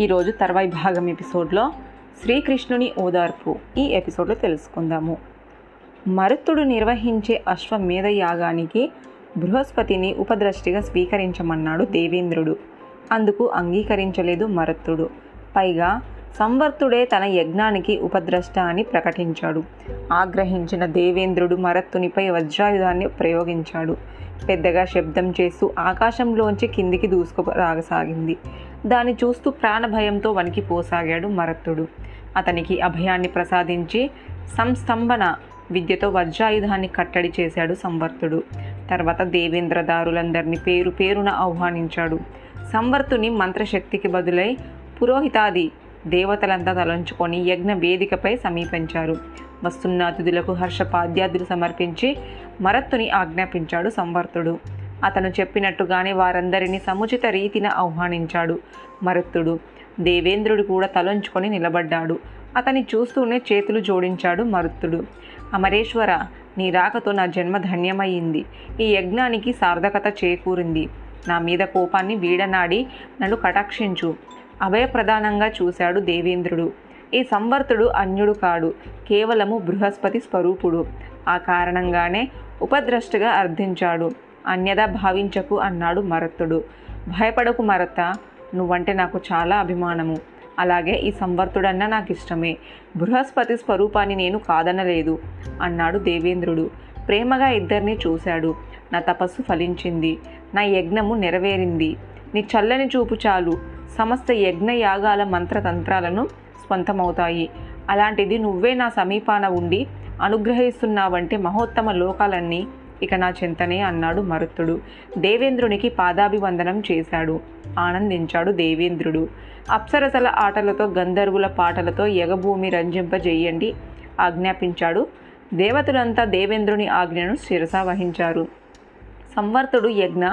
ఈరోజు తర్వాయి భాగం ఎపిసోడ్లో శ్రీకృష్ణుని ఓదార్పు ఈ ఎపిసోడ్లో తెలుసుకుందాము. మరుత్తుడు నిర్వహించే అశ్వమేధ యాగానికి బృహస్పతిని ఉపద్రష్టిగా స్వీకరించమన్నాడు దేవేంద్రుడు. అందుకు అంగీకరించలేదు మరుత్తుడు పైగా సంవర్తుడే తన యజ్ఞానికి ఉపద్రష్ట అని ప్రకటించాడు. ఆగ్రహించిన దేవేంద్రుడు మరత్తునిపై వజ్రాయుధాన్ని ప్రయోగించాడు. పెద్దగా శబ్దం చేస్తూ ఆకాశంలోంచి కిందికి దూసుకురాగసాగింది దాన్ని చూస్తూ ప్రాణభయంతో వణికిపోసాగాడు మరత్తుడు. అతనికి అభయాన్ని ప్రసాదించి సంస్తంభన విద్యతో వజ్రాయుధాన్ని కట్టడి చేశాడు సంవర్తుడు. తర్వాత దేవేంద్రదారులందరినీ పేరు పేరున ఆహ్వానించాడు. సంవర్తుని మంత్రశక్తికి బదులై పురోహితాది దేవతలంతా తలంచుకొని యజ్ఞ వేదికపై సమీపించారు. వస్తున్న అతిథులకు హర్షపాద్యాదులు సమర్పించి మరత్తుని ఆజ్ఞాపించాడు సంవర్తుడు. అతను చెప్పినట్టుగానే వారందరినీ సముచిత రీతిన ఆహ్వానించాడు. మరుత్తుడు. దేవేంద్రుడు కూడా తలంచుకొని నిలబడ్డాడు. అతని చూస్తూనే చేతులు జోడించాడు మరుత్తుడు. అమరేశ్వర నీ రాకతో నా జన్మ ధన్యమయ్యింది. ఈ యజ్ఞానికి సార్థకత చేకూరింది. నా మీద కోపాన్ని వీడనాడి నన్ను కటాక్షించు. అభయప్రధానంగా చూశాడు దేవేంద్రుడు. ఈ సంవర్తుడు అన్యుడు కాడు. కేవలము బృహస్పతి స్వరూపుడు. ఆ కారణంగానే ఉపద్రష్టగా అర్థించాడు. అన్యదా భావించకు అన్నాడు మరత్తుడు. భయపడకు మరత నువ్వంటే నాకు చాలా అభిమానము. అలాగే ఈ సంవర్తుడన్నా నాకు ఇష్టమే బృహస్పతి స్వరూపాన్ని నేను కాదనలేదు అన్నాడు దేవేంద్రుడు. ప్రేమగా ఇద్దరిని చూశాడు. నా తపస్సు ఫలించింది. నా యజ్ఞము నెరవేరింది. నీ చల్లని చూపు చాలు. సమస్త యజ్ఞ యాగాల మంత్రతంత్రాలను స్వంతమవుతాయి. అలాంటిది నువ్వే నా సమీపాన ఉండి అనుగ్రహిస్తున్నావంటే మహోత్తమ లోకాలన్నీ ఇక నా చింతనే అన్నాడు మరుత్తుడు దేవేంద్రునికి పాదాభివందనం చేశాడు. ఆనందించాడు దేవేంద్రుడు. అప్సరసల ఆటలతో గంధర్వుల పాటలతో యగభూమి రంజింపజేయండి ఆజ్ఞాపించాడు. దేవతలంతా దేవేంద్రుని ఆజ్ఞను శిరస వహించారు. సంవర్తుడు యజ్ఞ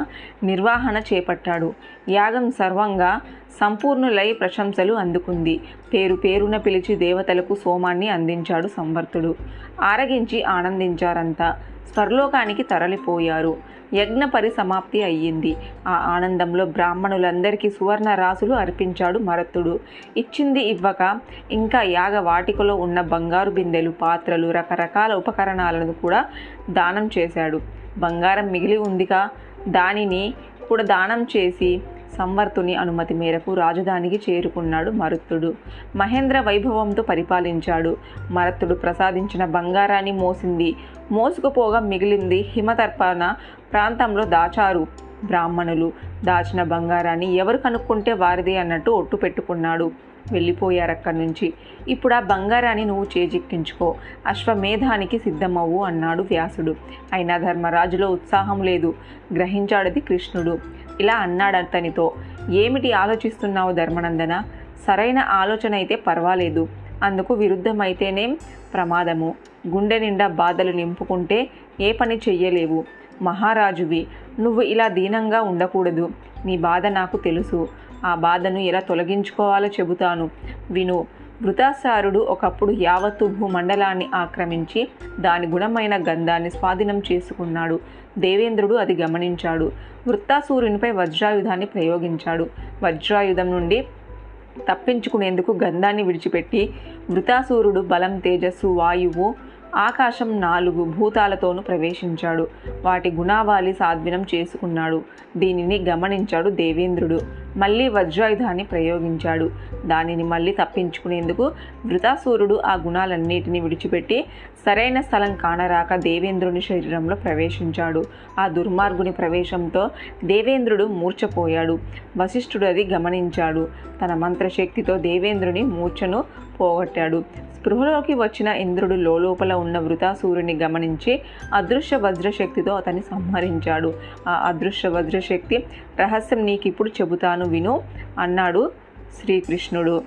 నిర్వహణ చేపట్టాడు. యాగం సర్వంగా సంపూర్ణులై ప్రశంసలు అందుకుంది. పేరు పేరున పిలిచి దేవతలకు సోమాన్ని అందించాడు సంవర్తుడు. ఆరగించి ఆనందించారంతా. స్వర్లోకానికి తరలిపోయారు. యజ్ఞ పరిసమాప్తి అయ్యింది. ఆ ఆనందంలో బ్రాహ్మణులందరికీ సువర్ణ రాసులు అర్పించాడు మరత్తుడు ఇచ్చింది ఇవ్వక ఇంకా యాగ వాటికలో ఉన్న బంగారు బిందెలు పాత్రలు రకరకాల ఉపకరణాలను కూడా దానం చేశాడు. బంగారం మిగిలి ఉందిగా? దానిని కూడా దానం చేసి సంవర్తుని అనుమతి మేరకు రాజధానికి చేరుకున్నాడు మరుత్తుడు. మహేంద్ర వైభవంతో పరిపాలించాడు. మరత్తుడు ప్రసాదించిన బంగారాన్ని మోసింది. మోసుకుపోగా మిగిలింది హిమతర్పణ ప్రాంతంలో దాచారు బ్రాహ్మణులు. దాచిన బంగారాన్ని ఎవరు కనుక్కుంటే వారిదే అన్నట్టు ఒట్టు పెట్టుకున్నాడు. వెళ్ళిపోయారు అక్కడి నుంచి ఇప్పుడు ఆ బంగారాన్ని నువ్వు చేజిక్కించుకో. అశ్వమేధానికి సిద్ధమవ్వు అన్నాడు వ్యాసుడు. అయినా ధర్మరాజులో ఉత్సాహం లేదు. గ్రహించాడది కృష్ణుడు. ఇలా అన్నాడు అతనితో. ఏమిటి ఆలోచిస్తున్నావు ధర్మనందన? సరైన ఆలోచన అయితే పర్వాలేదు. అందుకు విరుద్ధమైతేనేం ప్రమాదము. గుండె నిండా బాధలు నింపుకుంటే ఏ పని చెయ్యలేవు. మహారాజువి నువ్వు ఇలా దీనంగా ఉండకూడదు. నీ బాధ నాకు తెలుసు. ఆ బాధను ఎలా తొలగించుకోవాలో చెబుతాను. విను వృతాసారుడు ఒకప్పుడు యావత్తు భూమండలాన్ని ఆక్రమించి దాని గుణమైన గంధాన్ని స్వాధీనం చేసుకున్నాడు. దేవేంద్రుడు అది గమనించాడు. వృత్తాసూరునిపై వజ్రాయుధాన్ని ప్రయోగించాడు. వజ్రాయుధం నుండి తప్పించుకునేందుకు గంధాన్ని విడిచిపెట్టి వృతాసూరుడు బలం తేజస్సు వాయువు ఆకాశం నాలుగు భూతాలతోనూ ప్రవేశించాడు. వాటి గుణావాలి సాధ్వినం చేసుకున్నాడు. దీనిని గమనించాడు దేవేంద్రుడు. మళ్ళీ వజ్రాయుధాన్ని ప్రయోగించాడు. దానిని మళ్ళీ తప్పించుకునేందుకు వృతాసూరుడు ఆ గుణాలన్నిటిని విడిచిపెట్టి సరైన స్థలం కానరాక దేవేంద్రుని శరీరంలో ప్రవేశించాడు. ఆ దుర్మార్గుని ప్రవేశంతో దేవేంద్రుడు మూర్చపోయాడు వశిష్ఠుడు అది గమనించాడు. తన మంత్రశక్తితో దేవేంద్రుని మూర్ఛను పోగొట్టాడు. స్పృహలోకి వచ్చిన ఇంద్రుడు లోపల ఉన్న వృతాసూరుని గమనించి అదృశ్య వజ్రశక్తితో అతన్ని సంహరించాడు. ఆ అదృశ్య వజ్రశక్తి రహస్యం నీకిప్పుడు చెబుతాను విను అన్నాడు శ్రీకృష్ణుడు.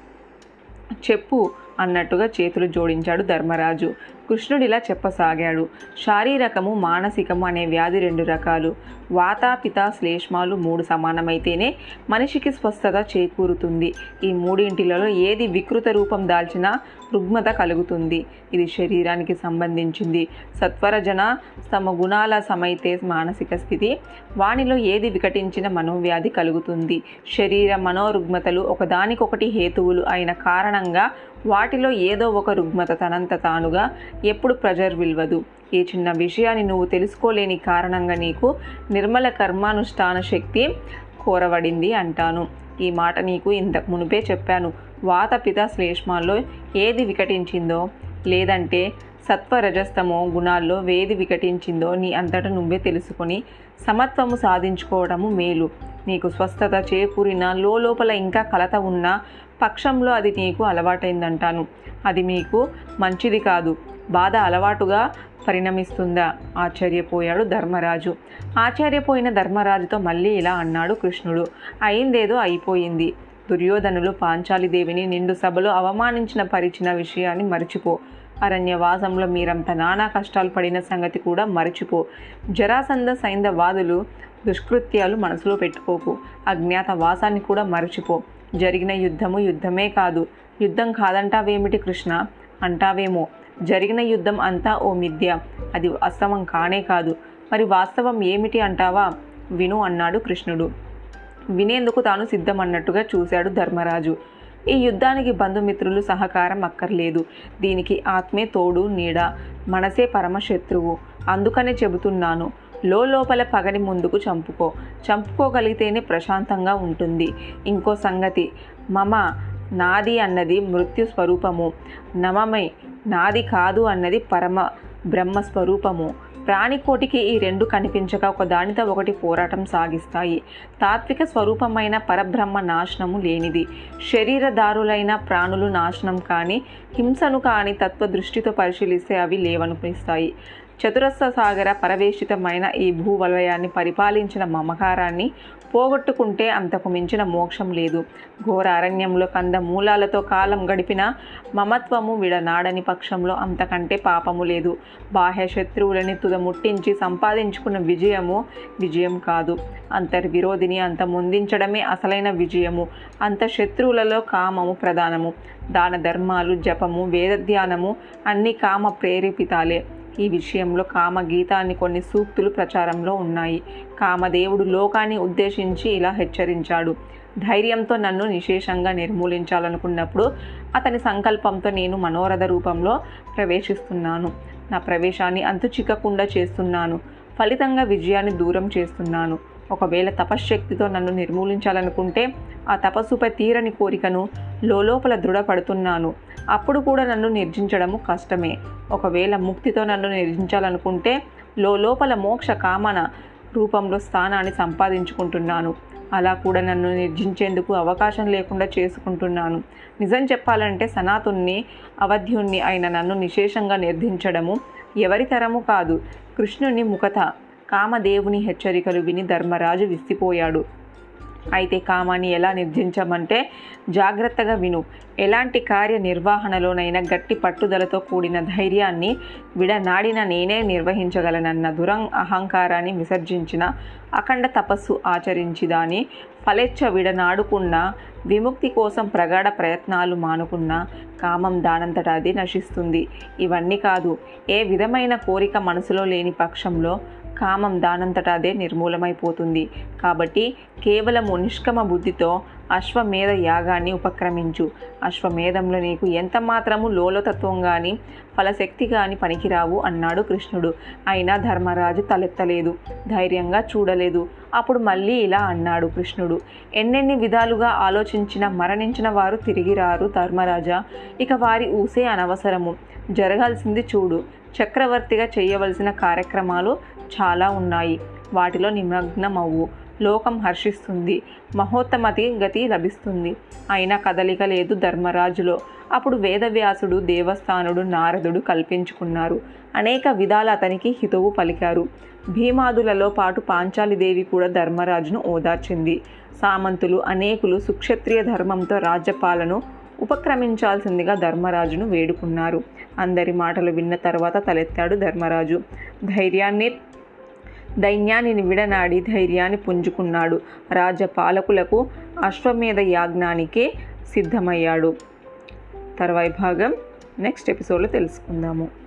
చెప్పు అన్నట్టుగా చేతులు జోడించాడు ధర్మరాజు. కృష్ణుడిలా చెప్పసాగాడు. శారీరకము మానసికము అనే వ్యాధి రెండు రకాలు. వాతాపిత శ్లేష్మాలు మూడు సమానమైతేనే మనిషికి స్వస్థత చేకూరుతుంది. ఈ మూడింటిలలో ఏది వికృత రూపం దాల్చినా రుగ్మత కలుగుతుంది. ఇది శరీరానికి సంబంధించింది. సత్వరజన తమ గుణాల సమైతే మానసిక స్థితి. వానిలో ఏది వికటించిన మనోవ్యాధి కలుగుతుంది. శరీర మనోరుగ్మతలు ఒకదానికొకటి హేతువులు అయిన కారణంగా వాటిలో ఏదో ఒక రుగ్మత తనంత తానుగా ఎప్పుడు ప్రెజర్ విల్వదు. ఈ చిన్న విషయాన్ని నువ్వు తెలుసుకోలేని కారణంగా నీకు నిర్మల కర్మానుష్ఠాన శక్తి కోరబడింది అంటాను. ఈ మాట నీకు ఇంతకు మునిపే చెప్పాను. వాత పిత శ్లేష్మాల్లో ఏది వికటించిందో? లేదంటే సత్వరజస్తమో గుణాల్లో వేది వికటించిందో నీ అంతట నువ్వే తెలుసుకొని సమత్వము సాధించుకోవడము మేలు. నీకు స్వస్థత చేకూరిన లోపల ఇంకా కలత ఉన్న పక్షంలో అది నీకు అలవాటైందంటాను. అది మీకు మంచిది కాదు. బాధ అలవాటుగా పరిణమిస్తుందా? ఆశ్చర్యపోయాడు ధర్మరాజు. ఆశ్చర్యపోయిన ధర్మరాజుతో మళ్ళీ ఇలా అన్నాడు కృష్ణుడు. అయిందేదో అయిపోయింది. దుర్యోధనులు పాంచాలిదేవిని నిండు సభలో అవమానించిన పరిచిన విషయాన్ని మరిచిపో. అరణ్యవాసంలో మీరంత నానా కష్టాలు పడిన సంగతి కూడా మరిచిపో. జరాసంధ సైంధవాదులు దుష్కృత్యాలు మనసులో పెట్టుకోకు. అజ్ఞాత వాసాన్ని కూడా మరచిపో. జరిగిన యుద్ధము యుద్ధమే కాదు. యుద్ధం కాదంటావేమిటి కృష్ణ? అంటావేమో. జరిగిన యుద్ధం అంతా ఓ మిథ్య. అది వాస్తవం కానే కాదు. మరి వాస్తవం ఏమిటి అంటావా? విను అన్నాడు కృష్ణుడు. వినేందుకు తాను సిద్ధమన్నట్టుగా చూశాడు ధర్మరాజు. ఈ యుద్ధానికి బంధుమిత్రులు సహకారం అక్కర్లేదు. దీనికి ఆత్మే తోడు నీడ. మనసే పరమశత్రువు అందుకనే చెబుతున్నాను. లోపల పగని ముందుకు చంపుకో. చంపుకోగలిగితేనే ప్రశాంతంగా ఉంటుంది. ఇంకో సంగతి మమ నాది అన్నది మృత్యు స్వరూపము. నమమై నాది కాదు అన్నది పరమ బ్రహ్మ స్వరూపము. ప్రాణికోటికి ఈ రెండు కనిపించక ఒక దానితో ఒకటి పోరాటం సాగిస్తాయి. తాత్విక స్వరూపమైన పరబ్రహ్మ నాశనము లేనిది. శరీరదారులైన ప్రాణులు నాశనం కానీ హింసను కానీ తత్వ దృష్టితో పరిశీలిస్తే అవి లేవనిపిస్తాయి చతురస్ర సాగర పరవేషితమైన ఈ భూవలయాన్ని పరిపాలించిన మమకారాన్ని పోగొట్టుకుంటే అంతకు మించిన మోక్షం లేదు. ఘోర అరణ్యంలో కంద మూలాలతో కాలం గడిపిన మమత్వము విడనాడని పక్షంలో అంతకంటే పాపము లేదు. బాహ్య శత్రువులని తుదముట్టించి సంపాదించుకున్న విజయము విజయం కాదు. అంతర్విరోధిని అంత ముందించడమే అసలైన విజయము. అంత శత్రువులలో కామము ప్రధానము. దాన ధర్మాలు జపము వేదధ్యానము అన్ని కామ ప్రేరేపితాలే. ఈ విషయంలో కామగీతాన్ని కొన్ని సూక్తులు ప్రచారంలో ఉన్నాయి. కామదేవుడు లోకాన్ని ఉద్దేశించి ఇలా హెచ్చరించాడు. ధైర్యంతో నన్ను నిశేషంగా నిర్మూలించాలనుకున్నప్పుడు అతని సంకల్పంతో నేను మనోరథ రూపంలో ప్రవేశిస్తున్నాను. నా ప్రవేశాన్ని అంతు చిక్కకుండా చేస్తున్నాను. ఫలితంగా విజయాన్ని దూరం చేస్తున్నాను. ఒకవేళ తపశ్శక్తితో నన్ను నిర్మూలించాలనుకుంటే ఆ తపస్సుపై తీరని కోరికను లోపల దృఢపడుతున్నాను. అప్పుడు కూడా నన్ను నిర్జించడము కష్టమే. ఒకవేళ ముక్తితో నన్ను నిర్జించాలనుకుంటే లోపల మోక్ష కామన రూపంలో స్థానాన్ని సంపాదించుకుంటున్నాను. అలా కూడా నన్ను నిర్జించేందుకు అవకాశం లేకుండా చేసుకుంటున్నాను. నిజం చెప్పాలంటే సనాతుణ్ణి అవధ్యుణ్ణి అయిన నన్ను నిశేషంగా నిర్ధించడము ఎవరి తరము కాదు. కృష్ణుని ముఖత కామదేవుని హెచ్చరికలు విని ధర్మరాజు విసిపోయాడు. అయితే కామాన్ని ఎలా నిర్జించమంటే జాగ్రత్తగా విను. ఎలాంటి కార్య నిర్వహణలోనైనా గట్టి పట్టుదలతో కూడిన ధైర్యాన్ని విడనాడిన నేనే నిర్వహించగలనన్న దురం అహంకారాన్ని విసర్జించిన అఖండ తపస్సు ఆచరించి దాని విడనాడుకున్న విముక్తి కోసం ప్రగాఢ ప్రయత్నాలు మానుకున్న కామం దానంతట అది నశిస్తుంది. ఇవన్నీ కాదు ఏ విధమైన కోరిక మనసులో లేని పక్షంలో కామం దానంతట అదే నిర్మూలమైపోతుంది. కాబట్టి కేవలము నిష్కమ బుద్ధితో అశ్వమేధ యాగాన్ని ఉపక్రమించు. అశ్వమేధంలో నీకు ఎంత మాత్రము లోలతత్వం కానీ ఫలశక్తి కానీ పనికిరావు అన్నాడు కృష్ణుడు. అయినా ధర్మరాజు తలెత్తలేదు. ధైర్యంగా చూడలేదు. అప్పుడు మళ్ళీ ఇలా అన్నాడు కృష్ణుడు. ఎన్నెన్ని విధాలుగా ఆలోచించిన మరణించిన వారు తిరిగి రారు ధర్మరాజా. ఇక వారి ఊసే అనవసరము. జరగాల్సింది చూడు. చక్రవర్తిగా చేయవలసిన కార్యక్రమాలు చాలా ఉన్నాయి. వాటిలో నిమగ్నమవు లోకం హర్షిస్తుంది. మహోత్తమతి గతి లభిస్తుంది. అయినా కదలిక లేదు ధర్మరాజులో. అప్పుడు వేదవ్యాసుడు దేవస్థానుడు నారదుడు కల్పించుకున్నారు. అనేక విధాల అతనికి హితవు పలికారు. భీమాదులలో పాటు పాంచాలిదేవి కూడా ధర్మరాజును ఓదార్చింది. సామంతులు అనేకులు సుక్షత్రియ ధర్మంతో రాజ్యపాలను ఉపక్రమించాల్సిందిగా ధర్మరాజును వేడుకున్నారు. అందరి మాటలు విన్న తర్వాత తలెత్తాడు ధర్మరాజు. ధైర్యాన్ని దైన్యాన్ని విడనాడి ధైర్యాన్ని పుంజుకున్నాడు. రాజపాలకులకు అశ్వమేధ యాజ్ఞానికే సిద్ధమయ్యాడు. తర్వాయి భాగం నెక్స్ట్ ఎపిసోడ్లో తెలుసుకుందాము.